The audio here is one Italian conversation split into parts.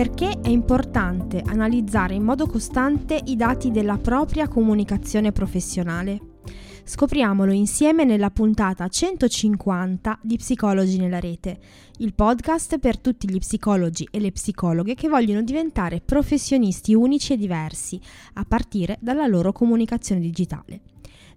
perché è importante analizzare in modo costante i dati della propria comunicazione professionale. Scopriamolo insieme nella puntata 150 di Psicologi nella rete, il podcast per tutti gli psicologi e le psicologhe che vogliono diventare professionisti unici e diversi, a partire dalla loro comunicazione digitale.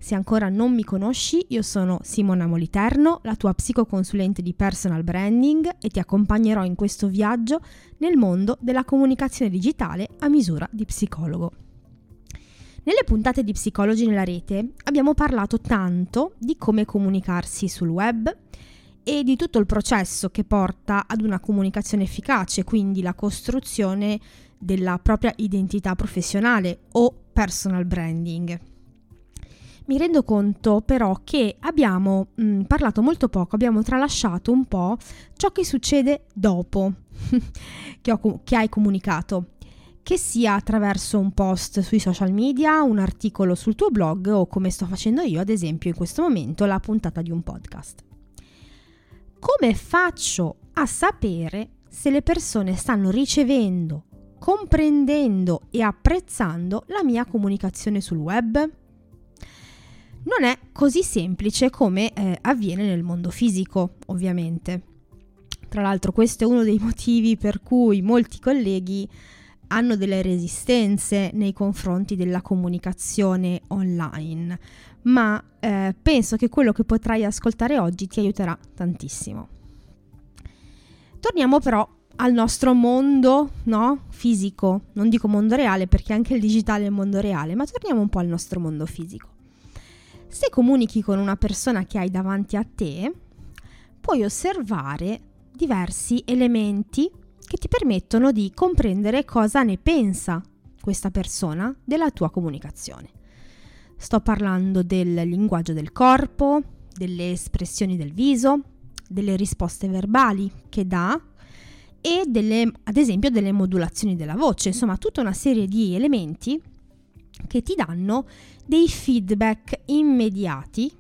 Se ancora non mi conosci, io sono Simona Moliterno, la tua psicoconsulente di personal branding e ti accompagnerò in questo viaggio nel mondo della comunicazione digitale a misura di psicologo. Nelle puntate di Psicologi nella rete abbiamo parlato tanto di come comunicarsi sul web e di tutto il processo che porta ad una comunicazione efficace, quindi la costruzione della propria identità professionale o personal branding. Mi rendo conto però che abbiamo mh, mm, parlato molto poco, abbiamo tralasciato un po' ciò che succede dopo che, ho, che hai comunicato che sia attraverso un post sui social media, un articolo sul tuo blog o come sto facendo io, ad esempio in questo momento, la puntata di un podcast. Come faccio a sapere se le persone stanno ricevendo, comprendendo e apprezzando la mia comunicazione sul web? Non è così semplice come eh, avviene nel mondo fisico, ovviamente. Tra l'altro questo è uno dei motivi per cui molti colleghi hanno delle resistenze nei confronti della comunicazione online, ma eh, penso che quello che potrai ascoltare oggi ti aiuterà tantissimo. Torniamo però al nostro mondo no? fisico, non dico mondo reale perché anche il digitale è mondo reale, ma torniamo un po' al nostro mondo fisico. Se comunichi con una persona che hai davanti a te, puoi osservare diversi elementi che ti permettono di comprendere cosa ne pensa questa persona della tua comunicazione. Sto parlando del linguaggio del corpo, delle espressioni del viso, delle risposte verbali che dà e delle, ad esempio delle modulazioni della voce, insomma tutta una serie di elementi che ti danno dei feedback immediati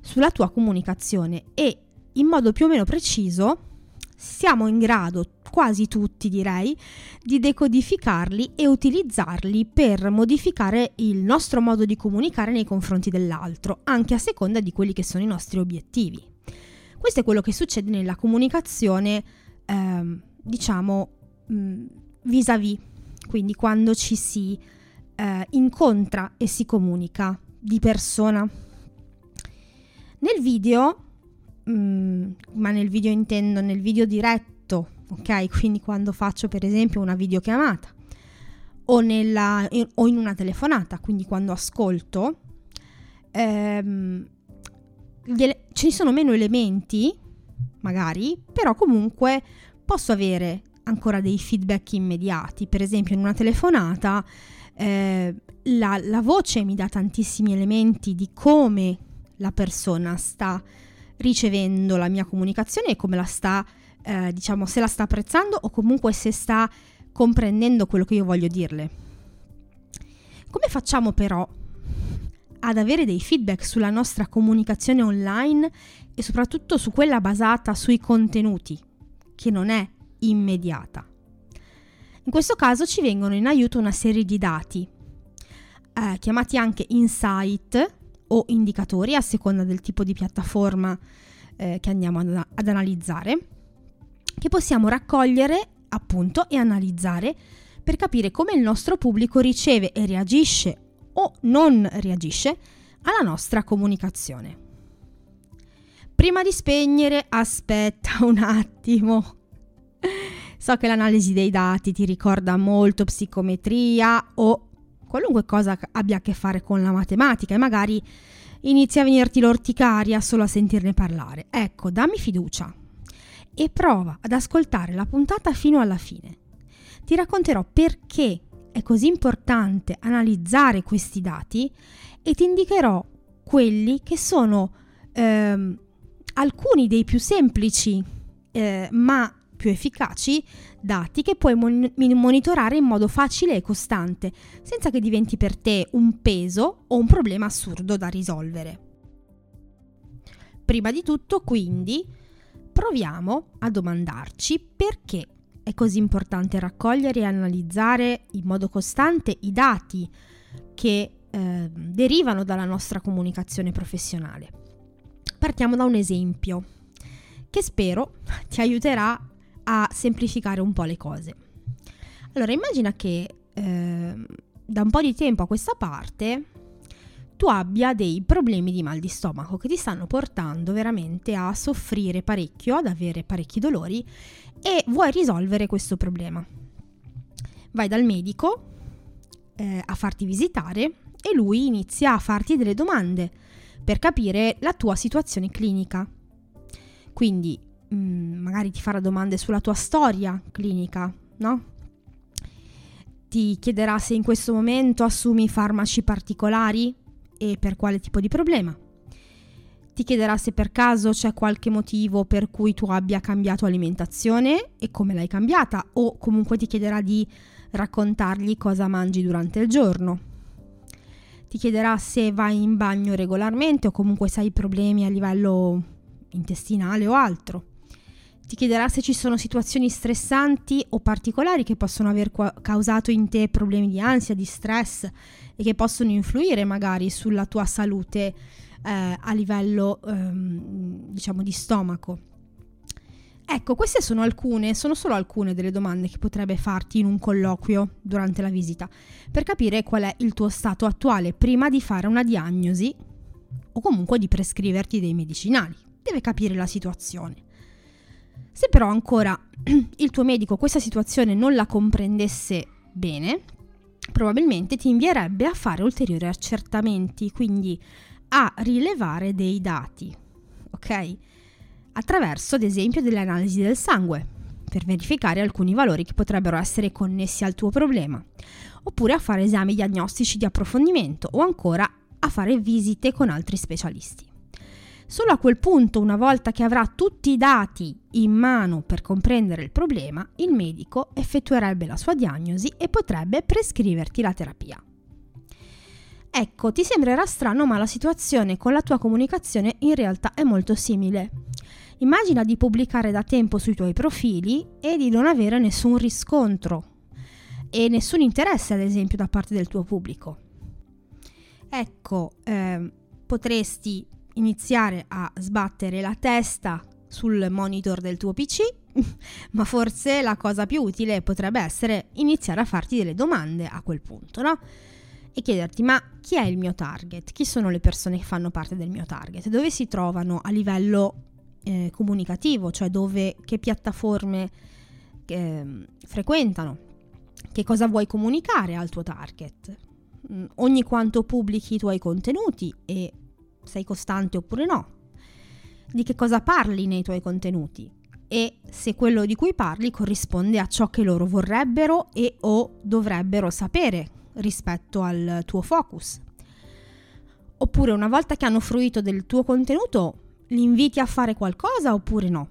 sulla tua comunicazione e in modo più o meno preciso siamo in grado, quasi tutti direi, di decodificarli e utilizzarli per modificare il nostro modo di comunicare nei confronti dell'altro, anche a seconda di quelli che sono i nostri obiettivi. Questo è quello che succede nella comunicazione, ehm, diciamo, mh, vis-à-vis, quindi quando ci si eh, incontra e si comunica di persona. Nel video, mh, mm, ma nel video intendo nel video diretto, ok? Quindi quando faccio per esempio una videochiamata o, nella, o in una telefonata, quindi quando ascolto, ehm, ele- ci sono meno elementi, magari, però comunque posso avere ancora dei feedback immediati. Per esempio in una telefonata eh, la, la voce mi dà tantissimi elementi di come la persona sta ricevendo la mia comunicazione e come la sta, eh, diciamo, se la sta apprezzando o comunque se sta comprendendo quello che io voglio dirle. Come facciamo però ad avere dei feedback sulla nostra comunicazione online e soprattutto su quella basata sui contenuti, che non è immediata? In questo caso ci vengono in aiuto una serie di dati, eh, chiamati anche insight o indicatori a seconda del tipo di piattaforma eh, che andiamo ad, ad analizzare, che possiamo raccogliere appunto e analizzare per capire come il nostro pubblico riceve e reagisce o non reagisce alla nostra comunicazione. Prima di spegnere, aspetta un attimo. So che l'analisi dei dati ti ricorda molto psicometria o qualunque cosa abbia a che fare con la matematica e magari inizia a venirti l'orticaria solo a sentirne parlare. Ecco, dammi fiducia e prova ad ascoltare la puntata fino alla fine. Ti racconterò perché è così importante analizzare questi dati e ti indicherò quelli che sono ehm, alcuni dei più semplici eh, ma più efficaci dati che puoi mon- monitorare in modo facile e costante, senza che diventi per te un peso o un problema assurdo da risolvere. Prima di tutto, quindi, proviamo a domandarci perché è così importante raccogliere e analizzare in modo costante i dati che eh, derivano dalla nostra comunicazione professionale. Partiamo da un esempio che spero ti aiuterà a semplificare un po' le cose. Allora, immagina che eh, da un po' di tempo a questa parte tu abbia dei problemi di mal di stomaco che ti stanno portando veramente a soffrire parecchio, ad avere parecchi dolori e vuoi risolvere questo problema. Vai dal medico eh, a farti visitare e lui inizia a farti delle domande per capire la tua situazione clinica. Quindi mh, mm, magari ti farà domande sulla tua storia clinica, no? Ti chiederà se in questo momento assumi farmaci particolari e per quale tipo di problema. Ti chiederà se per caso c'è qualche motivo per cui tu abbia cambiato alimentazione e come l'hai cambiata o comunque ti chiederà di raccontargli cosa mangi durante il giorno. Ti chiederà se vai in bagno regolarmente o comunque se hai problemi a livello intestinale o altro. Ti chiederà se ci sono situazioni stressanti o particolari che possono aver causato in te problemi di ansia, di stress e che possono influire magari sulla tua salute eh, a livello ehm, diciamo di stomaco. Ecco, queste sono alcune, sono solo alcune delle domande che potrebbe farti in un colloquio durante la visita per capire qual è il tuo stato attuale prima di fare una diagnosi o comunque di prescriverti dei medicinali. Deve capire la situazione. Se però ancora il tuo medico questa situazione non la comprendesse bene, probabilmente ti invierebbe a fare ulteriori accertamenti, quindi a rilevare dei dati, ok? Attraverso ad esempio delle analisi del sangue, per verificare alcuni valori che potrebbero essere connessi al tuo problema, oppure a fare esami diagnostici di approfondimento o ancora a fare visite con altri specialisti. Solo a quel punto, una volta che avrà tutti i dati in mano per comprendere il problema, il medico effettuerebbe la sua diagnosi e potrebbe prescriverti la terapia. Ecco, ti sembrerà strano, ma la situazione con la tua comunicazione in realtà è molto simile. Immagina di pubblicare da tempo sui tuoi profili e di non avere nessun riscontro e nessun interesse, ad esempio, da parte del tuo pubblico. Ecco, eh, potresti iniziare a sbattere la testa sul monitor del tuo PC, ma forse la cosa più utile potrebbe essere iniziare a farti delle domande a quel punto, no? E chiederti, ma chi è il mio target? Chi sono le persone che fanno parte del mio target? Dove si trovano a livello eh, comunicativo, cioè dove, che piattaforme eh, frequentano? Che cosa vuoi comunicare al tuo target? Mm, ogni quanto pubblichi i tuoi contenuti e sei costante oppure no, di che cosa parli nei tuoi contenuti e se quello di cui parli corrisponde a ciò che loro vorrebbero e o dovrebbero sapere rispetto al tuo focus. Oppure una volta che hanno fruito del tuo contenuto, li inviti a fare qualcosa oppure no?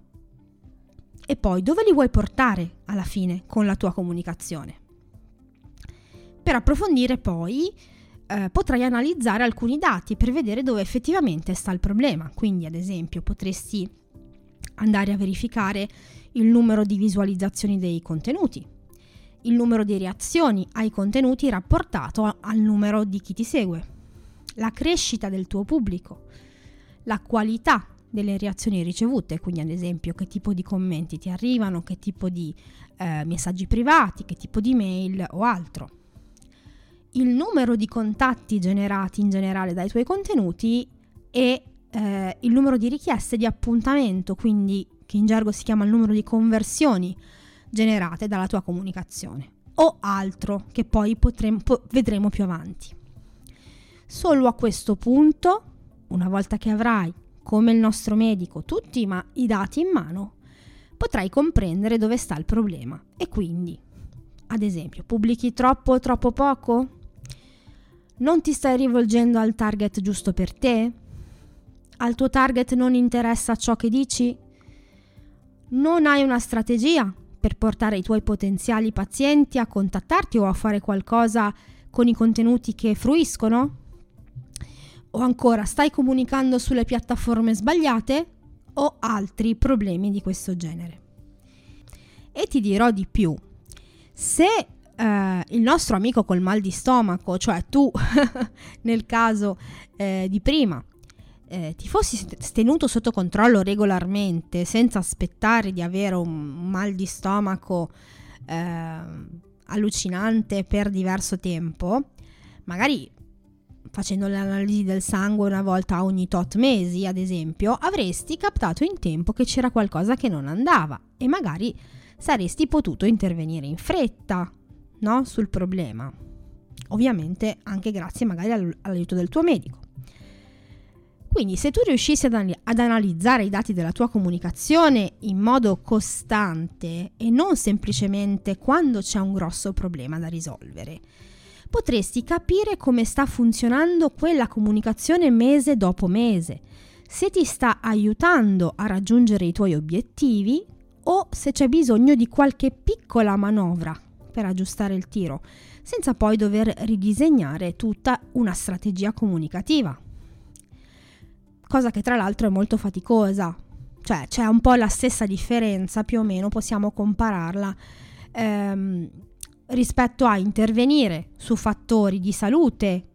E poi dove li vuoi portare alla fine con la tua comunicazione? Per approfondire poi eh, potrai analizzare alcuni dati per vedere dove effettivamente sta il problema. Quindi, ad esempio, potresti andare a verificare il numero di visualizzazioni dei contenuti, il numero di reazioni ai contenuti rapportato al numero di chi ti segue, la crescita del tuo pubblico, la qualità delle reazioni ricevute, quindi ad esempio che tipo di commenti ti arrivano, che tipo di eh, messaggi privati, che tipo di mail o altro il numero di contatti generati in generale dai tuoi contenuti e eh, il numero di richieste di appuntamento, quindi che in gergo si chiama il numero di conversioni generate dalla tua comunicazione o altro che poi potremo, po- vedremo più avanti. Solo a questo punto, una volta che avrai, come il nostro medico, tutti ma i dati in mano, potrai comprendere dove sta il problema e quindi, ad esempio, pubblichi troppo o troppo poco? Non ti stai rivolgendo al target giusto per te? Al tuo target non interessa ciò che dici? Non hai una strategia per portare i tuoi potenziali pazienti a contattarti o a fare qualcosa con i contenuti che fruiscono? O ancora, stai comunicando sulle piattaforme sbagliate? O altri problemi di questo genere? E ti dirò di più. Se eh, il nostro amico col mal di stomaco, cioè tu nel caso eh, di prima, eh, ti fossi tenuto sotto controllo regolarmente senza aspettare di avere un mal di stomaco eh, allucinante per diverso tempo, magari facendo le analisi del sangue una volta ogni tot mesi, ad esempio, avresti captato in tempo che c'era qualcosa che non andava e magari saresti potuto intervenire in fretta no? sul problema. Ovviamente anche grazie magari all'aiuto del tuo medico. Quindi se tu riuscissi ad, ad, analizzare i dati della tua comunicazione in modo costante e non semplicemente quando c'è un grosso problema da risolvere, potresti capire come sta funzionando quella comunicazione mese dopo mese, se ti sta aiutando a raggiungere i tuoi obiettivi o se c'è bisogno di qualche piccola manovra per aggiustare il tiro, senza poi dover ridisegnare tutta una strategia comunicativa. Cosa che tra l'altro è molto faticosa, cioè c'è un po' la stessa differenza, più o meno possiamo compararla ehm, rispetto a intervenire su fattori di salute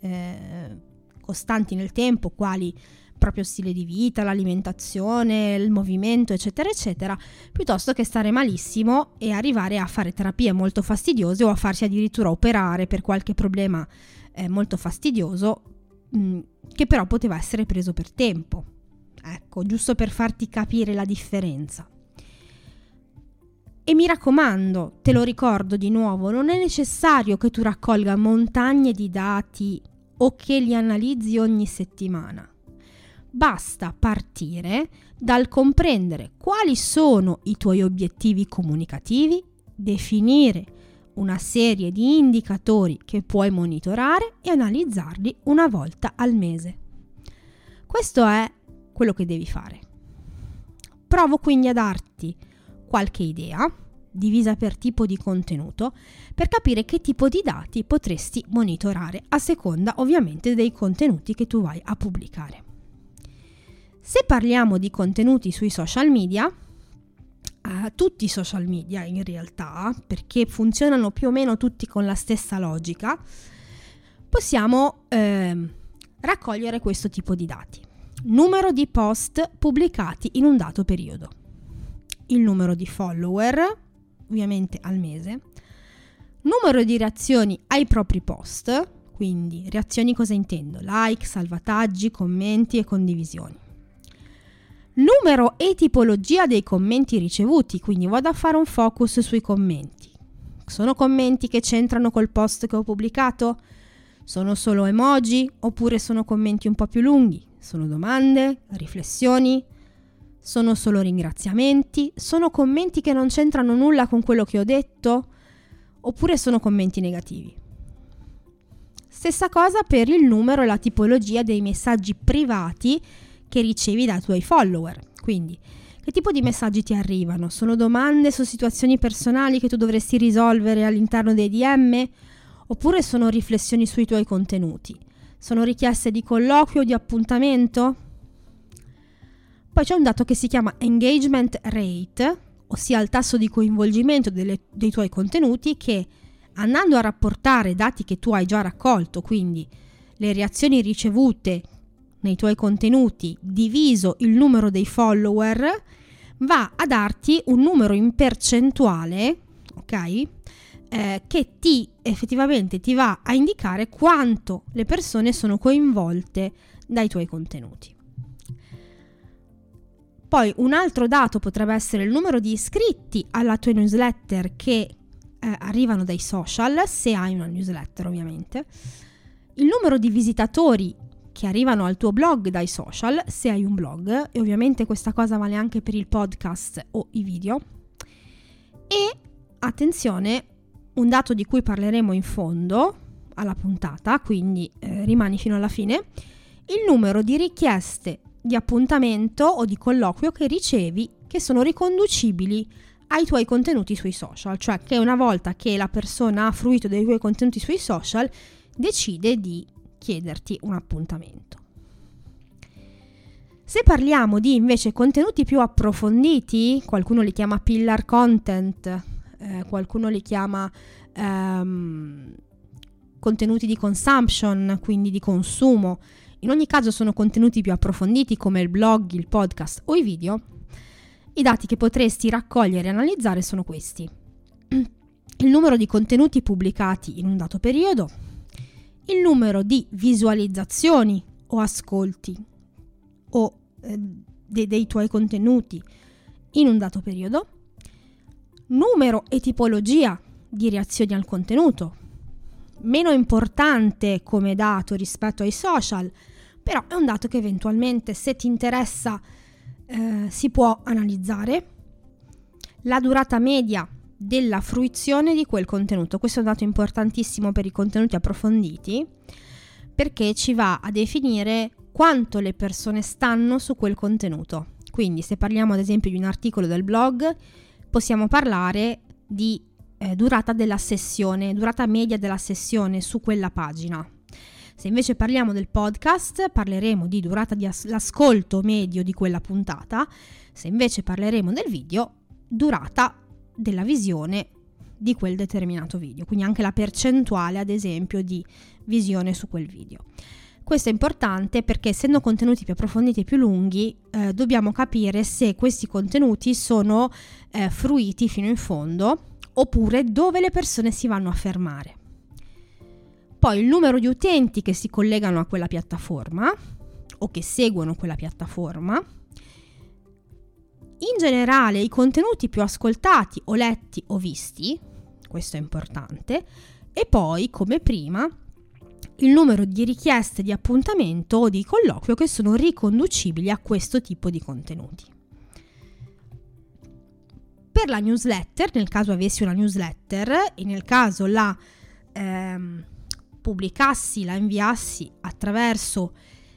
eh, costanti nel tempo, quali proprio stile di vita, l'alimentazione, il movimento, eccetera, eccetera, piuttosto che stare malissimo e arrivare a fare terapie molto fastidiose o a farsi addirittura operare per qualche problema eh, molto fastidioso, mh, mm, che però poteva essere preso per tempo. Ecco, giusto per farti capire la differenza. E mi raccomando, te lo ricordo di nuovo, non è necessario che tu raccolga montagne di dati o che li analizzi ogni settimana. Basta partire dal comprendere quali sono i tuoi obiettivi comunicativi, definire una serie di indicatori che puoi monitorare e analizzarli una volta al mese. Questo è quello che devi fare. Provo quindi a darti qualche idea, divisa per tipo di contenuto, per capire che tipo di dati potresti monitorare a seconda ovviamente dei contenuti che tu vai a pubblicare. Se parliamo di contenuti sui social media, eh, tutti i social media in realtà, perché funzionano più o meno tutti con la stessa logica, possiamo eh, raccogliere questo tipo di dati. Numero di post pubblicati in un dato periodo il numero di follower, ovviamente al mese, numero di reazioni ai propri post, quindi reazioni cosa intendo? Like, salvataggi, commenti e condivisioni. Numero e tipologia dei commenti ricevuti, quindi vado a fare un focus sui commenti. Sono commenti che c'entrano col post che ho pubblicato? Sono solo emoji oppure sono commenti un po' più lunghi? Sono domande, riflessioni, sono solo ringraziamenti? Sono commenti che non c'entrano nulla con quello che ho detto? Oppure sono commenti negativi? Stessa cosa per il numero e la tipologia dei messaggi privati che ricevi dai tuoi follower. Quindi, che tipo di messaggi ti arrivano? Sono domande su situazioni personali che tu dovresti risolvere all'interno dei DM? Oppure sono riflessioni sui tuoi contenuti? Sono richieste di colloquio o di appuntamento? Poi c'è un dato che si chiama engagement rate, ossia il tasso di coinvolgimento delle, dei tuoi contenuti che andando a rapportare dati che tu hai già raccolto, quindi le reazioni ricevute nei tuoi contenuti diviso il numero dei follower, va a darti un numero in percentuale, ok? Eh, che ti effettivamente ti va a indicare quanto le persone sono coinvolte dai tuoi contenuti. Poi un altro dato potrebbe essere il numero di iscritti alla tua newsletter che eh, arrivano dai social, se hai una newsletter ovviamente, il numero di visitatori che arrivano al tuo blog dai social, se hai un blog, e ovviamente questa cosa vale anche per il podcast o i video. E attenzione, un dato di cui parleremo in fondo alla puntata, quindi eh, rimani fino alla fine, il numero di richieste di appuntamento o di colloquio che ricevi che sono riconducibili ai tuoi contenuti sui social, cioè che una volta che la persona ha fruito dei tuoi contenuti sui social decide di chiederti un appuntamento. Se parliamo di invece contenuti più approfonditi, qualcuno li chiama pillar content, eh, qualcuno li chiama ehm, contenuti di consumption, quindi di consumo, in ogni caso sono contenuti più approfonditi come il blog, il podcast o i video, i dati che potresti raccogliere e analizzare sono questi. Il numero di contenuti pubblicati in un dato periodo, il numero di visualizzazioni o ascolti o eh, de- dei tuoi contenuti in un dato periodo, numero e tipologia di reazioni al contenuto, meno importante come dato rispetto ai social, però è un dato che eventualmente se ti interessa eh, si può analizzare. La durata media della fruizione di quel contenuto. Questo è un dato importantissimo per i contenuti approfonditi perché ci va a definire quanto le persone stanno su quel contenuto. Quindi se parliamo ad esempio di un articolo del blog, possiamo parlare di eh, durata della sessione, durata media della sessione su quella pagina. Se invece parliamo del podcast, parleremo di durata di as- l'ascolto medio di quella puntata. Se invece parleremo del video, durata della visione di quel determinato video, quindi anche la percentuale, ad esempio, di visione su quel video. Questo è importante perché essendo contenuti più approfonditi e più lunghi, eh, dobbiamo capire se questi contenuti sono eh, fruiti fino in fondo oppure dove le persone si vanno a fermare. Poi il numero di utenti che si collegano a quella piattaforma o che seguono quella piattaforma. In generale i contenuti più ascoltati o letti o visti, questo è importante, e poi, come prima, il numero di richieste di appuntamento o di colloquio che sono riconducibili a questo tipo di contenuti. Per la newsletter, nel caso avessi una newsletter e nel caso la ehm, pubblicassi, la inviassi attraverso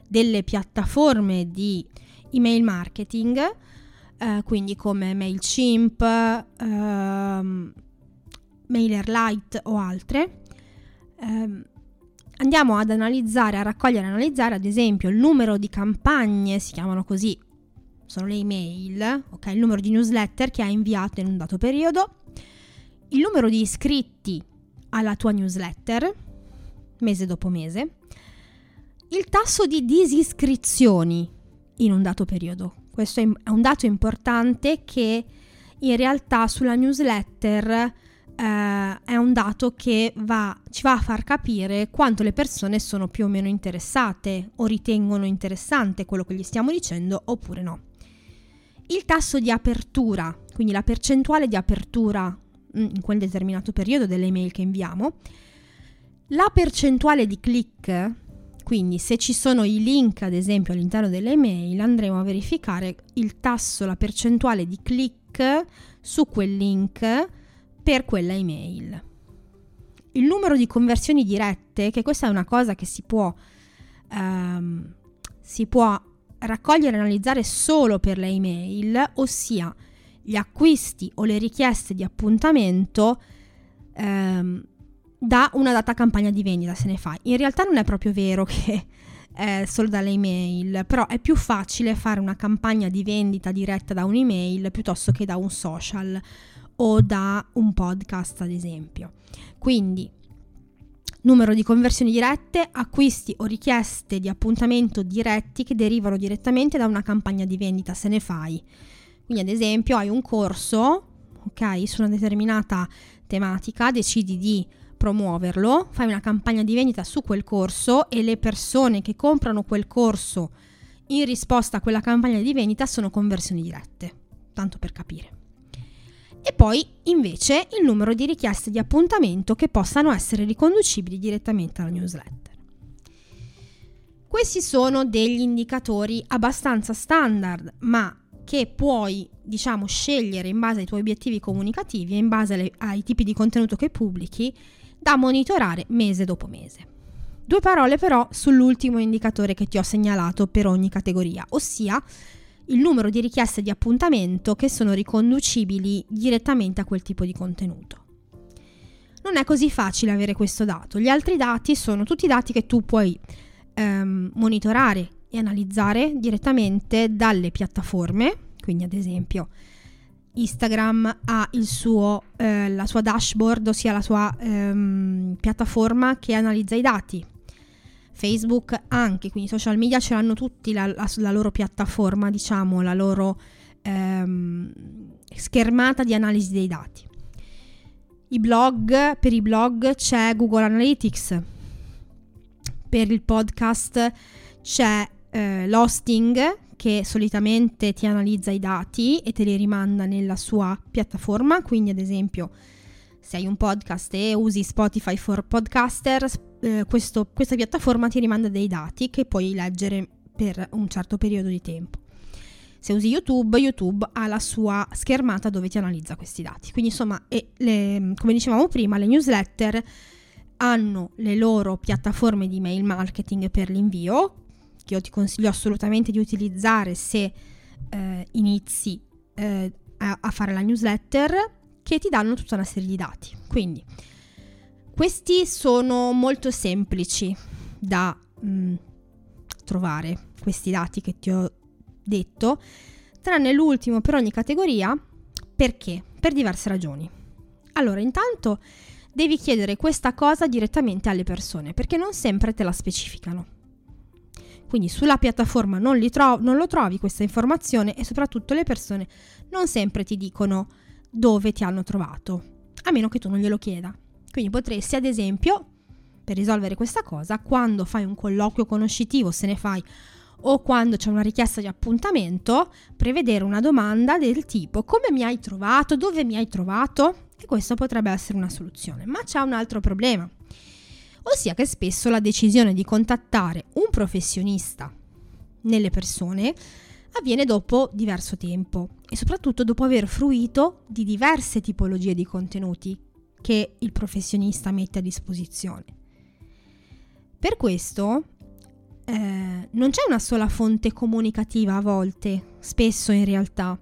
delle piattaforme di email marketing, eh, quindi come MailChimp, ehm, MailerLite o altre, ehm, andiamo ad analizzare, a raccogliere e analizzare ad esempio il numero di campagne, si chiamano così, sono le email, ok? Il numero di newsletter che hai inviato in un dato periodo, il numero di iscritti alla tua newsletter, mese dopo mese, il tasso di disiscrizioni in un dato periodo. Questo è un dato importante che in realtà sulla newsletter eh, è un dato che va, ci va a far capire quanto le persone sono più o meno interessate o ritengono interessante quello che gli stiamo dicendo oppure no. Il tasso di apertura, quindi la percentuale di apertura mm, in quel determinato periodo delle email che inviamo, la percentuale di click, quindi se ci sono i link ad esempio all'interno delle email, andremo a verificare il tasso, la percentuale di click su quel link per quella email. Il numero di conversioni dirette, che questa è una cosa che si può, um, si può raccogliere e analizzare solo per le email, ossia gli acquisti o le richieste di appuntamento um, da una data campagna di vendita se ne fa. In realtà non è proprio vero che è solo dalle email, però è più facile fare una campagna di vendita diretta da un'email piuttosto che da un social o da un podcast, ad esempio. Quindi numero di conversioni dirette, acquisti o richieste di appuntamento diretti che derivano direttamente da una campagna di vendita, se ne fai. Quindi ad esempio hai un corso, ok, su una determinata tematica, decidi di promuoverlo, fai una campagna di vendita su quel corso e le persone che comprano quel corso in risposta a quella campagna di vendita sono conversioni dirette, tanto per capire e poi invece il numero di richieste di appuntamento che possano essere riconducibili direttamente alla newsletter. Questi sono degli indicatori abbastanza standard, ma che puoi, diciamo, scegliere in base ai tuoi obiettivi comunicativi e in base alle, ai tipi di contenuto che pubblichi da monitorare mese dopo mese. Due parole però sull'ultimo indicatore che ti ho segnalato per ogni categoria, ossia il numero di richieste di appuntamento che sono riconducibili direttamente a quel tipo di contenuto. Non è così facile avere questo dato. Gli altri dati sono tutti dati che tu puoi ehm, monitorare e analizzare direttamente dalle piattaforme, quindi ad esempio Instagram ha suo, eh, la sua dashboard, ossia la sua ehm, piattaforma che analizza i dati. Facebook anche, quindi i social media ce l'hanno tutti la, la, la loro piattaforma, diciamo, la loro ehm, schermata di analisi dei dati. I blog, per i blog c'è Google Analytics, per il podcast c'è eh, l'hosting che solitamente ti analizza i dati e te li rimanda nella sua piattaforma, quindi ad esempio se hai un podcast e usi Spotify for Podcaster, eh, questo, questa piattaforma ti rimanda dei dati che puoi leggere per un certo periodo di tempo. Se usi YouTube, YouTube ha la sua schermata dove ti analizza questi dati. Quindi insomma, le, come dicevamo prima, le newsletter hanno le loro piattaforme di mail marketing per l'invio, io ti consiglio assolutamente di utilizzare se eh, inizi eh, a, a, fare la newsletter, che ti danno tutta una serie di dati. Quindi, questi sono molto semplici da mh, mm, trovare, questi dati che ti ho detto, tranne l'ultimo per ogni categoria. Perché? Per diverse ragioni. Allora, intanto devi chiedere questa cosa direttamente alle persone, perché non sempre te la specificano. Quindi sulla piattaforma non, tro- non, lo trovi questa informazione e soprattutto le persone non sempre ti dicono dove ti hanno trovato, a meno che tu non glielo chieda. Quindi potresti, ad esempio, per risolvere questa cosa, quando fai un colloquio conoscitivo, se ne fai o quando c'è una richiesta di appuntamento, prevedere una domanda del tipo come mi hai trovato, dove mi hai trovato? E questo potrebbe essere una soluzione. Ma c'è un altro problema, ossia che spesso la decisione di contattare un professionista nelle persone avviene dopo diverso tempo e soprattutto dopo aver fruito di diverse tipologie di contenuti che il professionista mette a disposizione. Per questo eh, non c'è una sola fonte comunicativa a volte, spesso in realtà,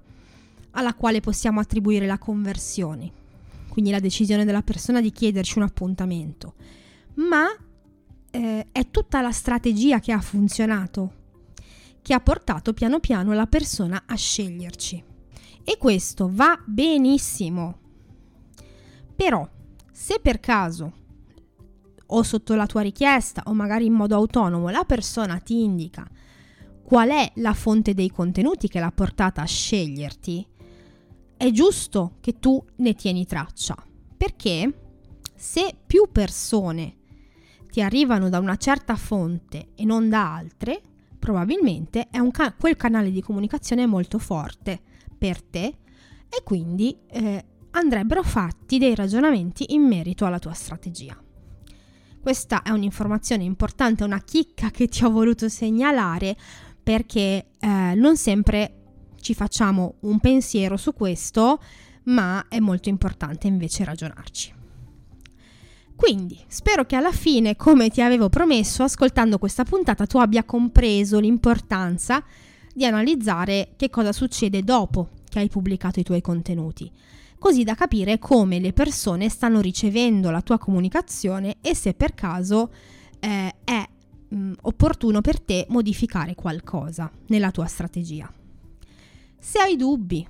alla quale possiamo attribuire la conversione, quindi la decisione della persona di chiederci un appuntamento, ma eh, è tutta la strategia che ha funzionato, che ha portato piano piano la persona a sceglierci. E questo va benissimo. Però, se per caso o sotto la tua richiesta o magari in modo autonomo la persona ti indica qual è la fonte dei contenuti che l'ha portata a sceglierti, è giusto che tu ne tieni traccia, perché se più persone ti arrivano da una certa fonte e non da altre, probabilmente ca- quel canale di comunicazione molto forte per te e quindi eh, andrebbero fatti dei ragionamenti in merito alla tua strategia. Questa è un'informazione importante, una chicca che ti ho voluto segnalare perché eh, non sempre ci facciamo un pensiero su questo, ma è molto importante invece ragionarci. Quindi spero che alla fine, come ti avevo promesso, ascoltando questa puntata tu abbia compreso l'importanza di analizzare che cosa succede dopo che hai pubblicato i tuoi contenuti così da capire come le persone stanno ricevendo la tua comunicazione e se per caso eh, è mh, opportuno per te modificare qualcosa nella tua strategia. Se hai dubbi,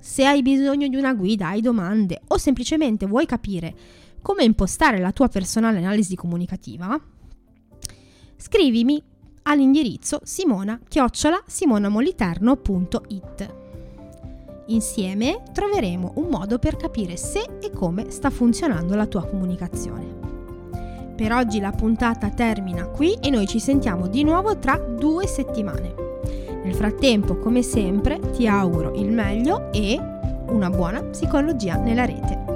se hai bisogno di una guida, hai domande o semplicemente vuoi capire come impostare la tua personale analisi comunicativa, scrivimi all'indirizzo simona-simonamoliterno.it. Insieme troveremo un modo per capire se e come sta funzionando la tua comunicazione. Per oggi la puntata termina qui e noi ci sentiamo di nuovo tra due settimane. Nel frattempo, come sempre, ti auguro il meglio e una buona psicologia nella rete.